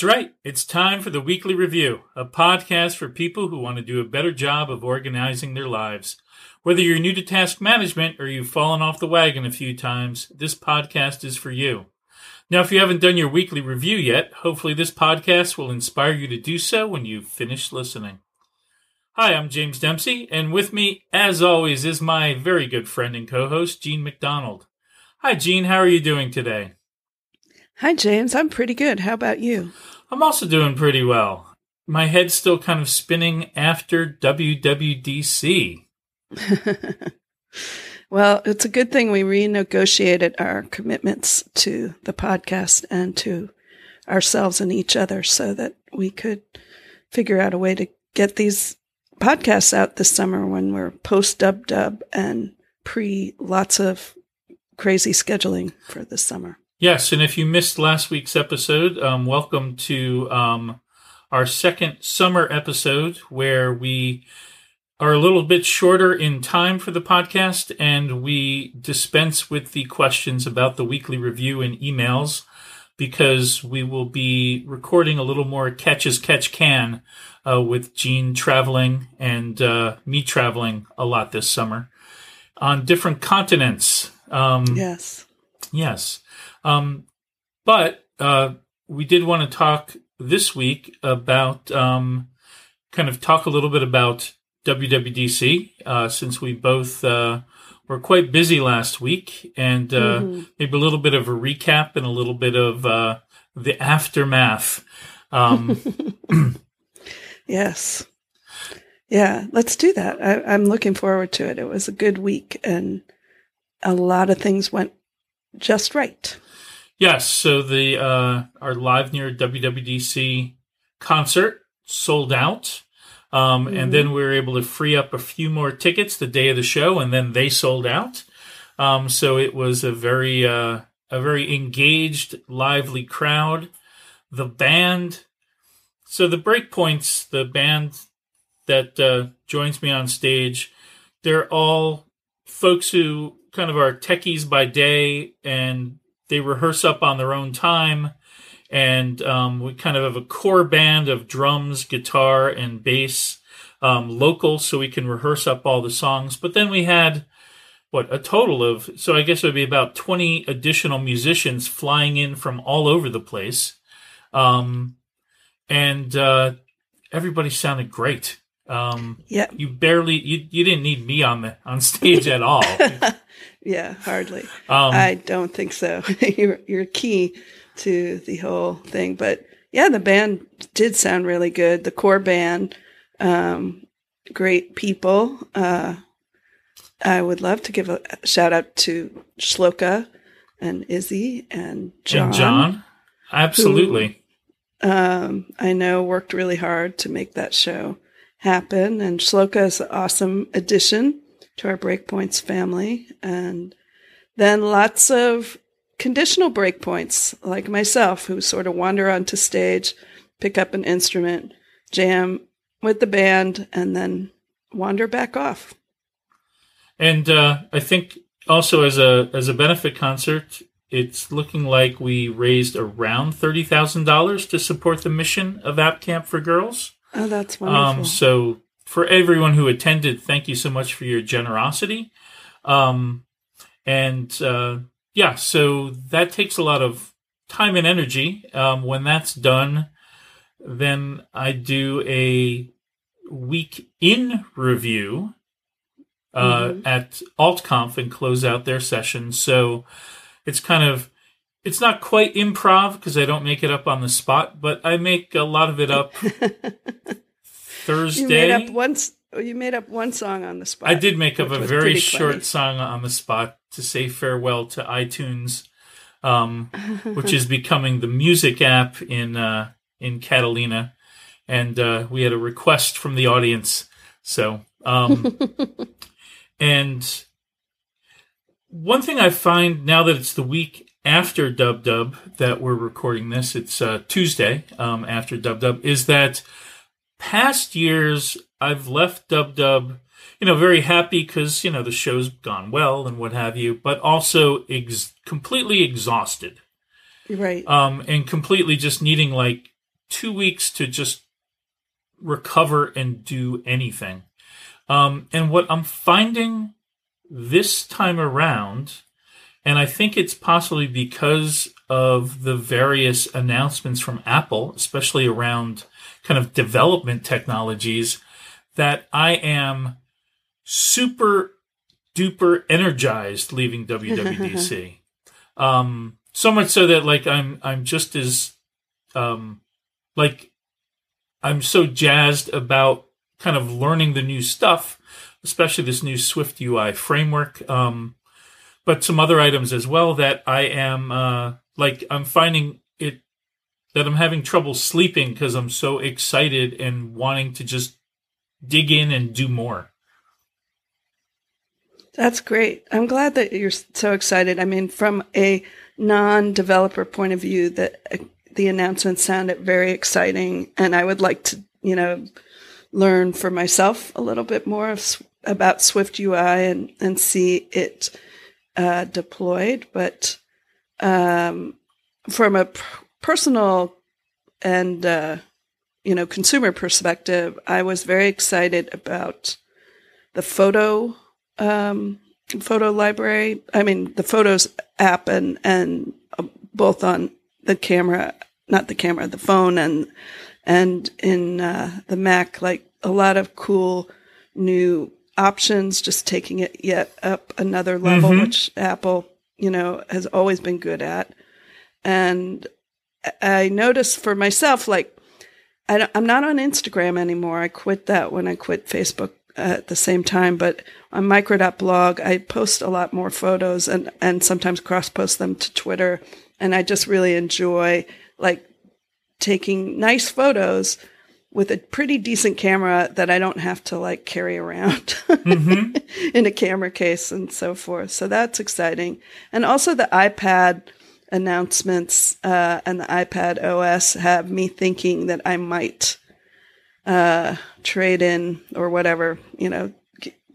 That's right. It's time for the Weekly Review, a podcast for people who want to do a better job of organizing their lives. Whether you're new to task management or you've fallen off the wagon a few times, this podcast is for you. Now, if you haven't done your weekly review yet, hopefully this podcast will inspire you to do so when you've finished listening. Hi, I'm James Dempsey, and with me, as always, is my very good friend and co host, Jean MacDonald. Hi, Jean. How are you doing today? Hi, James. I'm pretty good. How about you? I'm also doing pretty well. My head's still kind of spinning after WWDC. well, it's a good thing we renegotiated our commitments to the podcast and to ourselves and each other so that we could figure out a way to get these podcasts out this summer when we're post dub dub and pre lots of crazy scheduling for this summer. Yes, and if you missed last week's episode, um, welcome to um, our second summer episode where we are a little bit shorter in time for the podcast and we dispense with the questions about the weekly review and emails because we will be recording a little more catch as catch can uh, with Jean traveling and uh, me traveling a lot this summer on different continents. Um, yes. Yes. Um, but uh, we did want to talk this week about um, kind of talk a little bit about WWDC uh, since we both uh, were quite busy last week, and uh, mm-hmm. maybe a little bit of a recap and a little bit of uh, the aftermath. Um, yes. Yeah, let's do that. I, I'm looking forward to it. It was a good week, and a lot of things went just right. Yes, so the uh, our live near WWDC concert sold out, um, mm-hmm. and then we were able to free up a few more tickets the day of the show, and then they sold out. Um, so it was a very uh, a very engaged, lively crowd. The band, so the Breakpoints, the band that uh, joins me on stage, they're all folks who kind of are techies by day and they rehearse up on their own time, and um, we kind of have a core band of drums, guitar, and bass, um, local, so we can rehearse up all the songs. But then we had what a total of so I guess it would be about twenty additional musicians flying in from all over the place, um, and uh, everybody sounded great. Um, yeah, you barely you you didn't need me on the on stage at all. yeah, hardly. Um, I don't think so. you're you're key to the whole thing, but yeah, the band did sound really good. The core band, um, great people. Uh, I would love to give a shout out to Shloka and Izzy and John. And John, absolutely. Who, um, I know worked really hard to make that show happen. And Shloka is an awesome addition to our Breakpoints family. And then lots of conditional breakpoints, like myself, who sort of wander onto stage, pick up an instrument, jam with the band, and then wander back off. And uh, I think also as a as a benefit concert, it's looking like we raised around thirty thousand dollars to support the mission of App Camp for Girls. Oh, that's um, wonderful. Um, so for everyone who attended, thank you so much for your generosity. Um, and uh, yeah, so that takes a lot of time and energy. Um, when that's done, then I do a week in review uh, mm-hmm. at AltConf and close out their session. So it's kind of it's not quite improv because I don't make it up on the spot, but I make a lot of it up Thursday. You made up once. You made up one song on the spot. I did make up a very short song on the spot to say farewell to iTunes, um, which is becoming the music app in uh, in Catalina, and uh, we had a request from the audience. So, um, and one thing I find now that it's the week after Dub Dub that we're recording this, it's uh, Tuesday um, after Dub Dub, is that past years I've left Dub Dub, you know, very happy because, you know, the show's gone well and what have you, but also ex- completely exhausted. Right. Um, and completely just needing like two weeks to just recover and do anything. Um, and what I'm finding this time around, and I think it's possibly because of the various announcements from Apple, especially around kind of development technologies, that I am super duper energized leaving WWDC. um, so much so that like I'm I'm just as um, like I'm so jazzed about kind of learning the new stuff, especially this new SwiftUI framework. Um, but some other items as well that I am uh, like I'm finding that I'm having trouble sleeping because I'm so excited and wanting to just dig in and do more. That's great. I'm glad that you're so excited. I mean, from a non-developer point of view, that the announcement sounded very exciting, and I would like to, you know, learn for myself a little bit more of, about SwiftUI and and see it uh, deployed. But um, from a personal and uh, you know consumer perspective, I was very excited about the photo um, photo library. I mean, the Photos app and and uh, both on the camera, not the camera, the phone, and and in uh, the Mac, like a lot of cool new options. Just taking it yet up another level, mm-hmm. which Apple, you know, has always been good at. And I noticed for myself, like I am not on Instagram anymore. I quit that when I quit Facebook at the same time. But on micro.blog, I post a lot more photos and, and sometimes cross post them to Twitter. And I just really enjoy like taking nice photos with a pretty decent camera that I don't have to like carry around mm-hmm. in a camera case and so forth. So that's exciting. And also the iPad announcements uh, and the iPadOS have me thinking that I might uh, trade in or whatever, you know,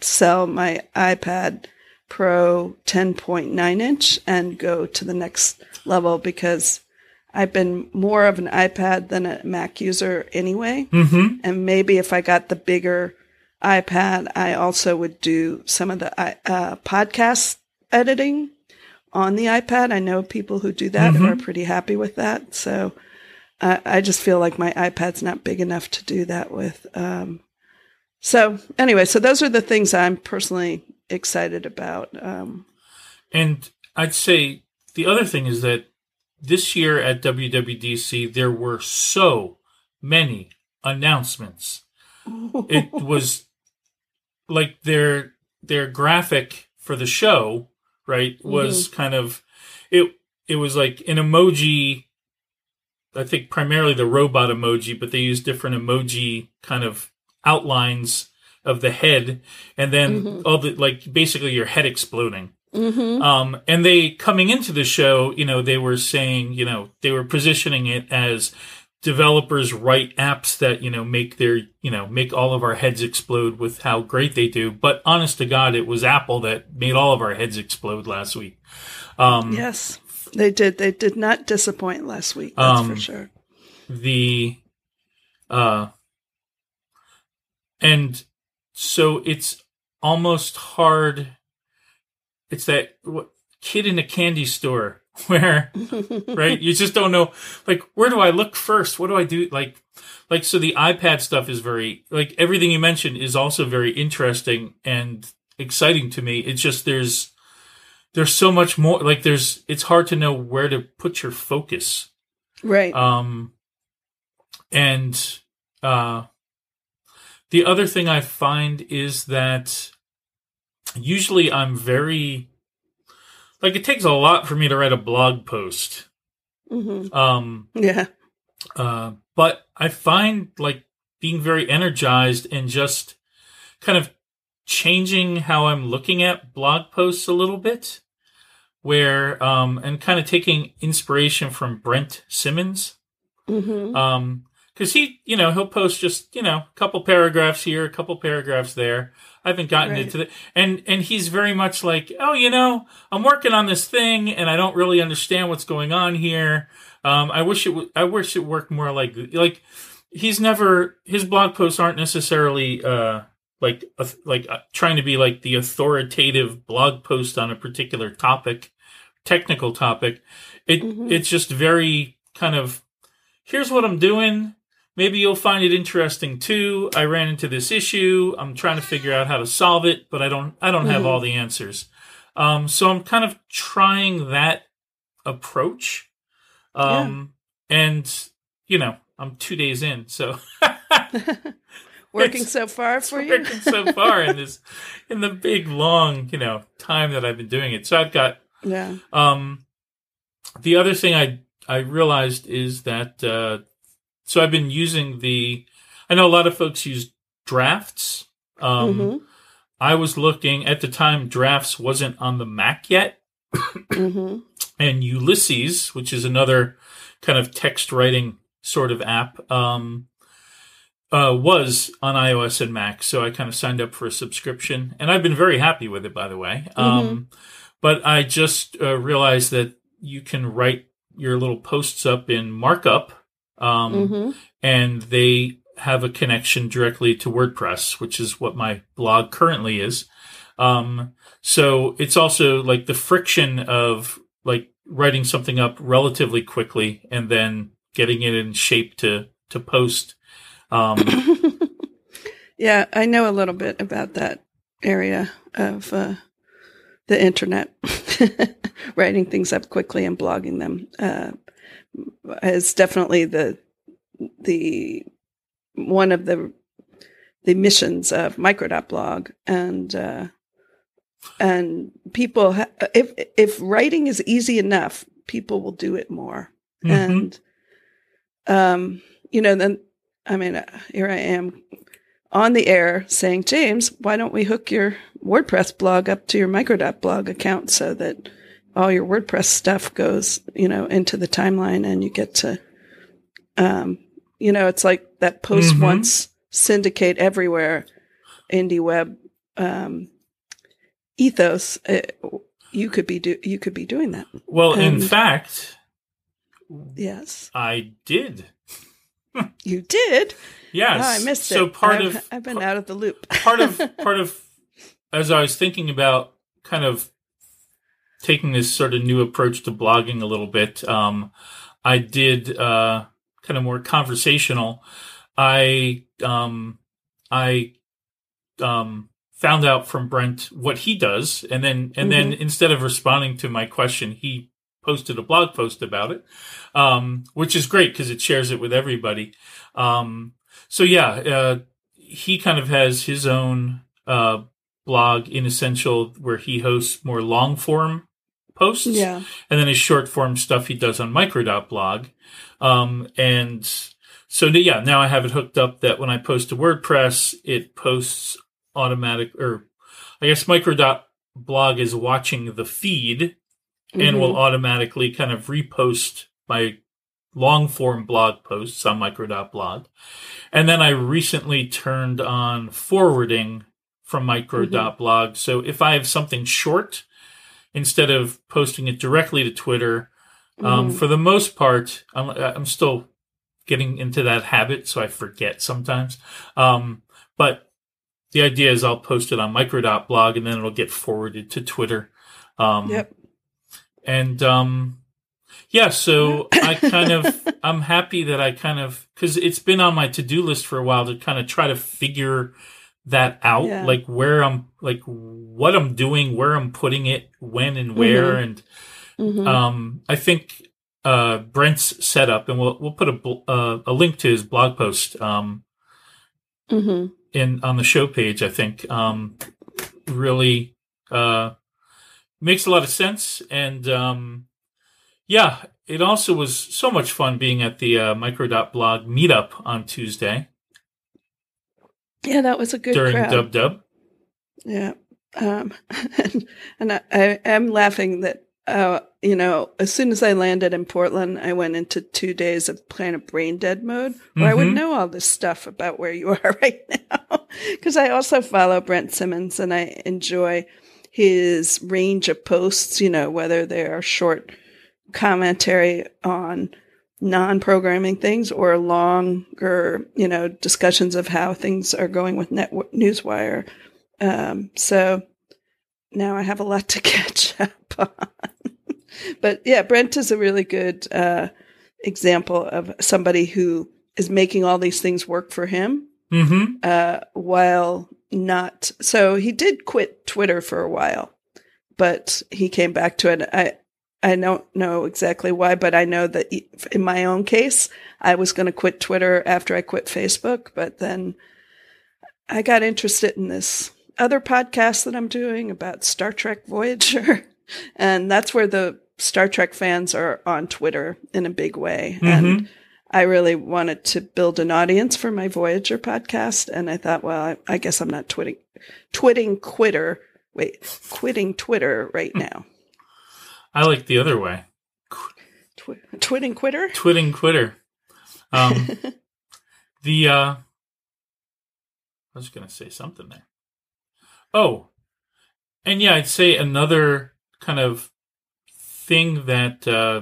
sell my iPad Pro 10.9 inch and go to the next level because I've been more of an iPad than a Mac user anyway. Mm-hmm. And maybe if I got the bigger iPad, I also would do some of the uh, podcast editing on the iPad. I know people who do that mm-hmm. are pretty happy with that. So I, I just feel like my iPad's not big enough to do that with. Um, so anyway, so those are the things I'm personally excited about. Um, and I'd say the other thing is that this year at WWDC there were so many announcements. it was like their their graphic for the show, right, was mm-hmm. kind of it it was like an emoji I think primarily the robot emoji, but they used different emoji kind of outlines of the head, and then mm-hmm. all the like basically your head exploding. Mm-hmm. Um, and they coming into the show, you know, they were saying, you know, they were positioning it as developers write apps that you know make their you know make all of our heads explode with how great they do but honest to god it was apple that made all of our heads explode last week um, yes they did. They did not disappoint last week. That's um, for sure. The, uh, and so it's almost hard. It's that what, kid in a candy store where, right? You just don't know, like, where do I look first? What do I do? Like, like, so the iPad stuff is very, like, everything you mentioned is also very interesting and exciting to me. It's just there's, there's so much more like there's it's hard to know where to put your focus right um and uh the other thing i find is that usually i'm very like it takes a lot for me to write a blog post mm-hmm. um yeah uh but i find like being very energized and just kind of changing how i'm looking at blog posts a little bit where um, and kind of taking inspiration from Brent Simmons. Mm-hmm. Um, because he, you know, he'll post just you know a couple paragraphs here, a couple paragraphs there. I haven't gotten right. into it, and and he's very much like, oh, you know, I'm working on this thing, and I don't really understand what's going on here. Um, I wish it. W- I wish it worked more like like he's never his blog posts aren't necessarily uh like uh, like uh, trying to be like the authoritative blog post on a particular topic, technical topic. It Mhm. it's just very kind of here's what I'm doing. Maybe you'll find it interesting too. I ran into this issue. I'm trying to figure out how to solve it, but I don't I don't have Mhm. all the answers. Um, so I'm kind of trying that approach. Um, and you know, I'm two days in, so Working It's- so far for you? working so far in this in the big long you know time that I've been doing it. So I've got Yeah. um the other thing I I realized is that uh so I've been using the I know a lot of folks use drafts. Um hmm I was looking at the time drafts wasn't on the Mac yet hmm and Ulysses, which is another kind of text writing sort of app, um, uh, was on iOS and Mac. So I kind of signed up for a subscription, and I've been very happy with it, by the way. Um, but I just uh, realized that you can write your little posts up in markup, um, hmm and they have a connection directly to WordPress, which is what my blog currently is. Um, so it's also like the friction of like writing something up relatively quickly and then getting it in shape to to post. Um, yeah, I know a little bit about that area of uh, the internet, writing things up quickly and blogging them uh, is definitely the the one of the the missions of Micro.blog and uh, and people ha- if if writing is easy enough, people will do it more mhm. and um you know then i mean uh, here i am on the air saying james why don't we hook your wordpress blog up to your micro.blog account so that all your wordpress stuff goes you know into the timeline and you get to um you know it's like that post Mhm. once syndicate everywhere indie web um ethos uh, you could be do you could be doing that well, in fact, yes I did. you did Yes, Oh, I missed so it. So part I've, of I've been out of the loop. part of part of as I was thinking about kind of taking this sort of new approach to blogging a little bit, um, I did uh, kind of more conversational. I um, I um, found out from Brent what he does, and then and then instead of responding to my question, he posted a blog post about it, um, which is great because it shares it with everybody. Um, so yeah, uh, he kind of has his own uh, blog inessential where he hosts more long form posts, yeah. and then his short form stuff he does on Micro.blog. Um, and so yeah, now I have it hooked up that when I post to WordPress, it posts automatic, or I guess Microdot blog is watching the feed and Mhm. will automatically kind of repost my long form blog posts on Micro.blog. And then I recently turned on forwarding from Microdot blog. So if I have something short, instead of posting it directly to Twitter, um, Mhm. for the most part, I'm, I'm still getting into that habit, so I forget sometimes. Um, but the idea is I'll post it on Micro.blog and then it'll get forwarded to Twitter. Um, Yep. and um yeah so i kind of i'm happy that i kind of because it's been on my to-do list for a while to kind of try to figure that out Yeah. like where i'm like what i'm doing where i'm putting it when and where Mhm. and Mhm. um i think uh brent's setup and we'll we'll put a bl- uh, a link to his blog post um Mhm. in on the show page i think um really uh makes a lot of sense and um yeah it also was so much fun being at the uh, micro.blog meetup on tuesday Yeah, that was a good during crowd. dub dub Yeah. Um, and and I, I am laughing that, uh, you know, as soon as I landed in Portland, I went into two days of kind of brain dead mode where I would Mhm. know all this stuff about where you are right now. Cause I also follow Brent Simmons and I enjoy his range of posts, you know, whether they are short commentary on non-programming things or longer, you know, discussions of how things are going with Net Newswire. Um, so now I have a lot to catch up on. but yeah, Brent is a really good uh, example of somebody who is making all these things work for him Mm-hmm. uh, while not. So he did quit Twitter for a while, but he came back to it. I I don't know exactly why, but I know that in my own case, I was going to quit Twitter after I quit Facebook, but then I got interested in this other podcast that I'm doing about Star Trek Voyager, and that's where the Star Trek fans are on Twitter in a big way, mm-hmm. and I really wanted to build an audience for my Voyager podcast, and I thought, well, I, I guess I'm not twitting, twitting quitter. Wait, quitting Twitter right hmm. now. I like the other way. Twi- twitting quitter. Twitting quitter. Um, the uh, I was going to say something there. Oh, and yeah, I'd say another kind of thing that uh,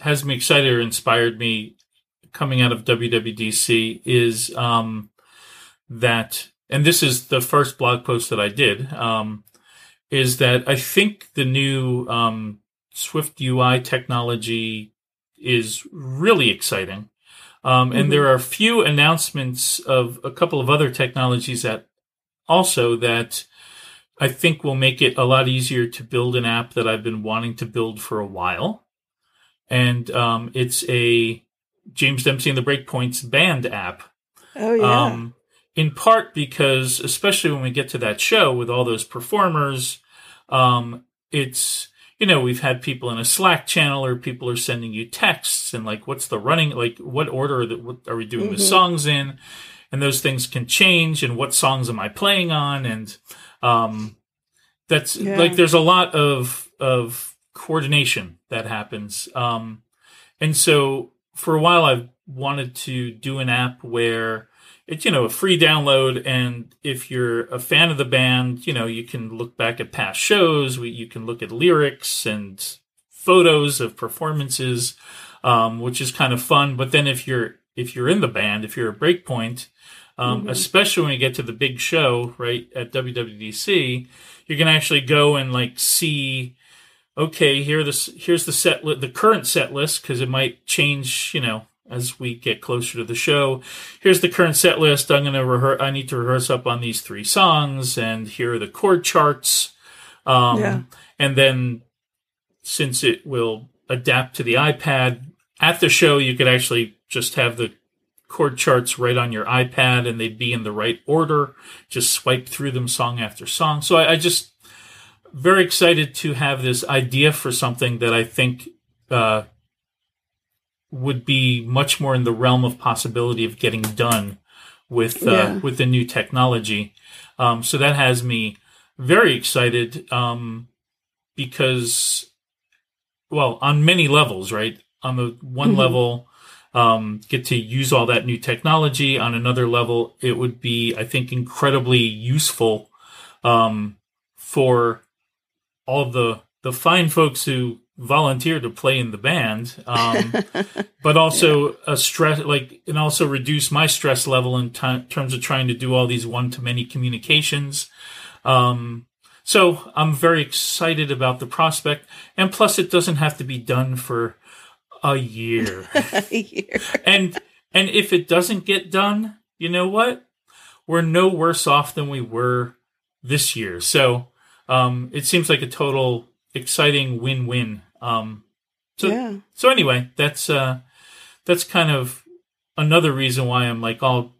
has me excited or inspired me coming out of WWDC is um, that, and this is the first blog post that I did, um, is that I think the new um, SwiftUI technology is really exciting. Um, and Mhm. there are a few announcements of a couple of other technologies that also that I think will make it a lot easier to build an app that I've been wanting to build for a while. And um, it's a James Dempsey and the Breakpoints band app. Oh yeah. Um, in part because, especially when we get to that show with all those performers, um, it's you know we've had people in a Slack channel or people are sending you texts and like what's the running like what order that what are we doing the Mhm. songs in, and those things can change and what songs am I playing on and um, that's Yeah. like there's a lot of of coordination that happens um, and so for a while I've wanted to do an app where it's you know a free download and if you're a fan of the band you know you can look back at past shows we, you can look at lyrics and photos of performances um, which is kind of fun but then if you're if you're in the band if you're a breakpoint um, Mhm. especially when you get to the big show right at WWDC you can actually go and like see okay here this here's the set li- the current set list because it might change you know as we get closer to the show. Here's the current set list. I'm going to rehearse i need to rehearse up on these three songs and here are the chord charts. Um, Yeah. and then since it will adapt to the ipad at the show you could actually just have the chord charts right on your ipad and they'd be in the right order. Just swipe through them song after song. So i, I just very excited to have this idea for something that I think uh, would be much more in the realm of possibility of getting done with uh, Yeah. with the new technology. Um, so that has me very excited um, because, well, on many levels, right? On the one Mhm. level, um, get to use all that new technology. On another level, it would be, I think, incredibly useful um, for all the the fine folks who volunteer to play in the band, um, but also a stress like and also reduce my stress level in ti terms of trying to do all these one to many communications. Um, so I'm very excited about the prospect, and plus it doesn't have to be done for a year. Here. and and if it doesn't get done, you know what? We're no worse off than we were this year. So um, it seems like a total exciting win-win. Um, so yeah. so anyway, that's uh, that's kind of another reason why I'm like all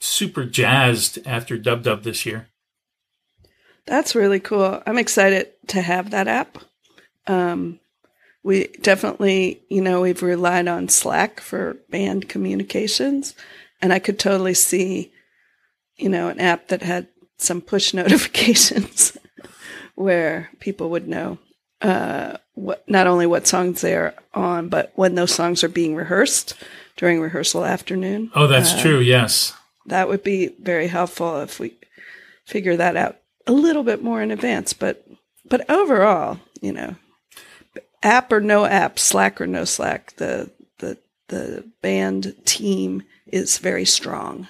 super jazzed after Dub Dub this year. That's really cool. I'm excited to have that app. Um, we definitely, you know, we've relied on Slack for band communications, and I could totally see, you know, an app that had some push notifications where people would know uh, what not only what songs they're on, but when those songs are being rehearsed during rehearsal afternoon. Oh, that's Uh, true. Yes. that would be very helpful if we figure that out a little bit more in advance but but overall you know app or no app, Slack or no Slack, the the the band team is very strong.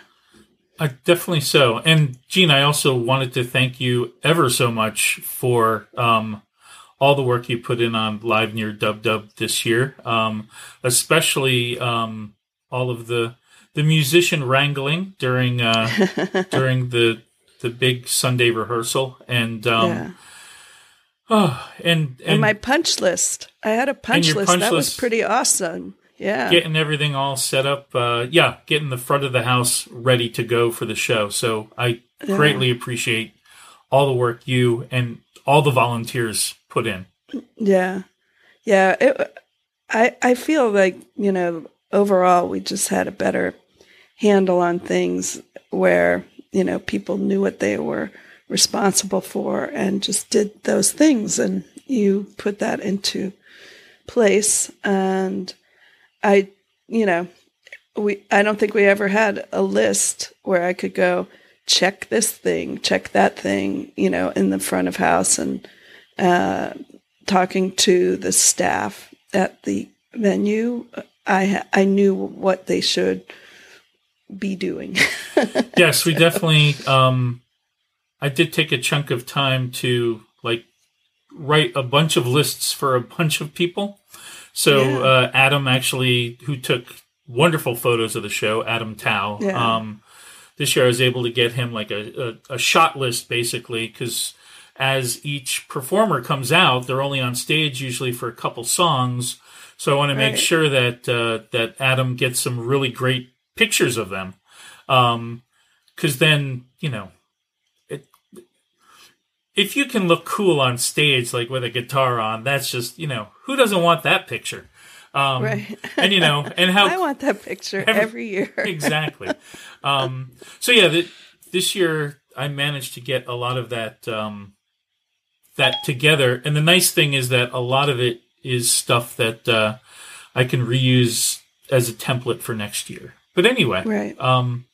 Uh, definitely so. And Jean, I also wanted to thank you ever so much for um, all the work you put in on Live Near Dub Dub this year, um, especially um, all of the the musician wrangling during uh, during the the big Sunday rehearsal and. Um, yeah. Oh, and, and, and my punch list. I had a punch list. punch that was pretty awesome. Yeah. getting everything all set up. Uh, yeah, getting the front of the house ready to go for the show. So I Yeah. greatly appreciate all the work you and all the volunteers put in. Yeah. Yeah. It, I, I feel like, you know, overall we just had a better handle on things where, you know, people knew what they were responsible for and just did those things. And you put that into place. And I, you know, we, I don't think we ever had a list where I could go check this thing, check that thing, you know, in the front of house and, uh, talking to the staff at the venue, I I knew what they should be doing. yes, we definitely. Um, I did take a chunk of time to like write a bunch of lists for a bunch of people. So Yeah. uh, Adam actually, who took wonderful photos of the show, Adam Tow. Yeah. Um, this year I was able to get him like a, a, a shot list basically because as each performer comes out, they're only on stage usually for a couple songs. So I want to make Right. sure that uh, that Adam gets some really great pictures of them, because then you know, it, if you can look cool on stage like with a guitar on, that's just you know who doesn't want that picture, um, right. and you know, and how I want that picture Every- every, year. exactly. Um, so yeah, th- this year I managed to get a lot of that um, that together, and the nice thing is that a lot of it is stuff that uh, I can reuse as a template for next year. But anyway, Right. um,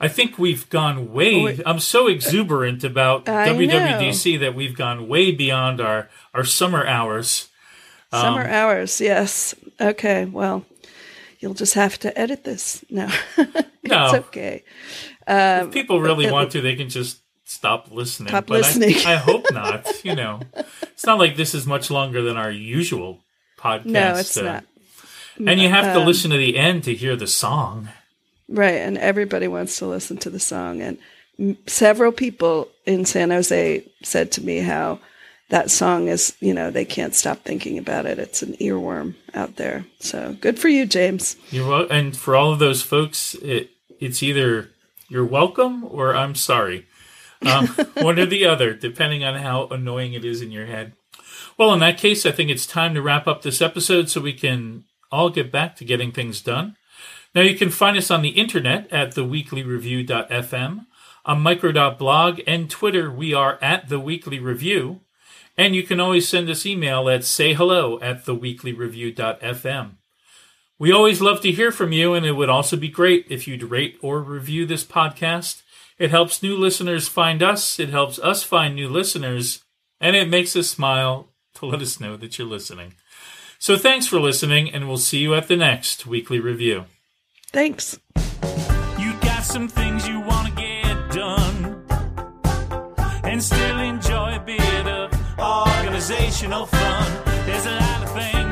I think we've gone way. Oh. I'm so exuberant about I WWDC that we've gone way beyond our our summer hours. Summer Um, hours, yes. Okay, well, you'll just have to edit this. No, it's No. okay. Um, if people really want to, they can just stop listening. Stop but I- listening. I, hope not. You know, it's not like this is much longer than our usual podcast. no, it's uh, not. And you have to Um, listen to the end to hear the song. Right, and everybody wants to listen to the song. And m- several people in San Jose said to me how that song is, you know, they can't stop thinking about it. It's an earworm out there. So good for you, James. You're wel- and for all of those folks, it, it's either you're welcome or I'm sorry. Um, one or the other, depending on how annoying it is in your head. Well, in that case, I think it's time to wrap up this episode so we can all get back to getting things done. Now, you can find us on the internet at theweeklyreview.fm, on micro.blog, and Twitter, we are at The Weekly Review. And you can always send us email at sayhello at theweeklyreview.fm. We always love to hear from you, and it would also be great if you'd rate or review this podcast. It helps new listeners find us, it helps us find new listeners, and it makes us smile to let us know that you're listening. So thanks for listening, and we'll see you at the next weekly review. Thanks. You got some things you want to get done and still enjoy a bit of organizational fun. There's a lot of things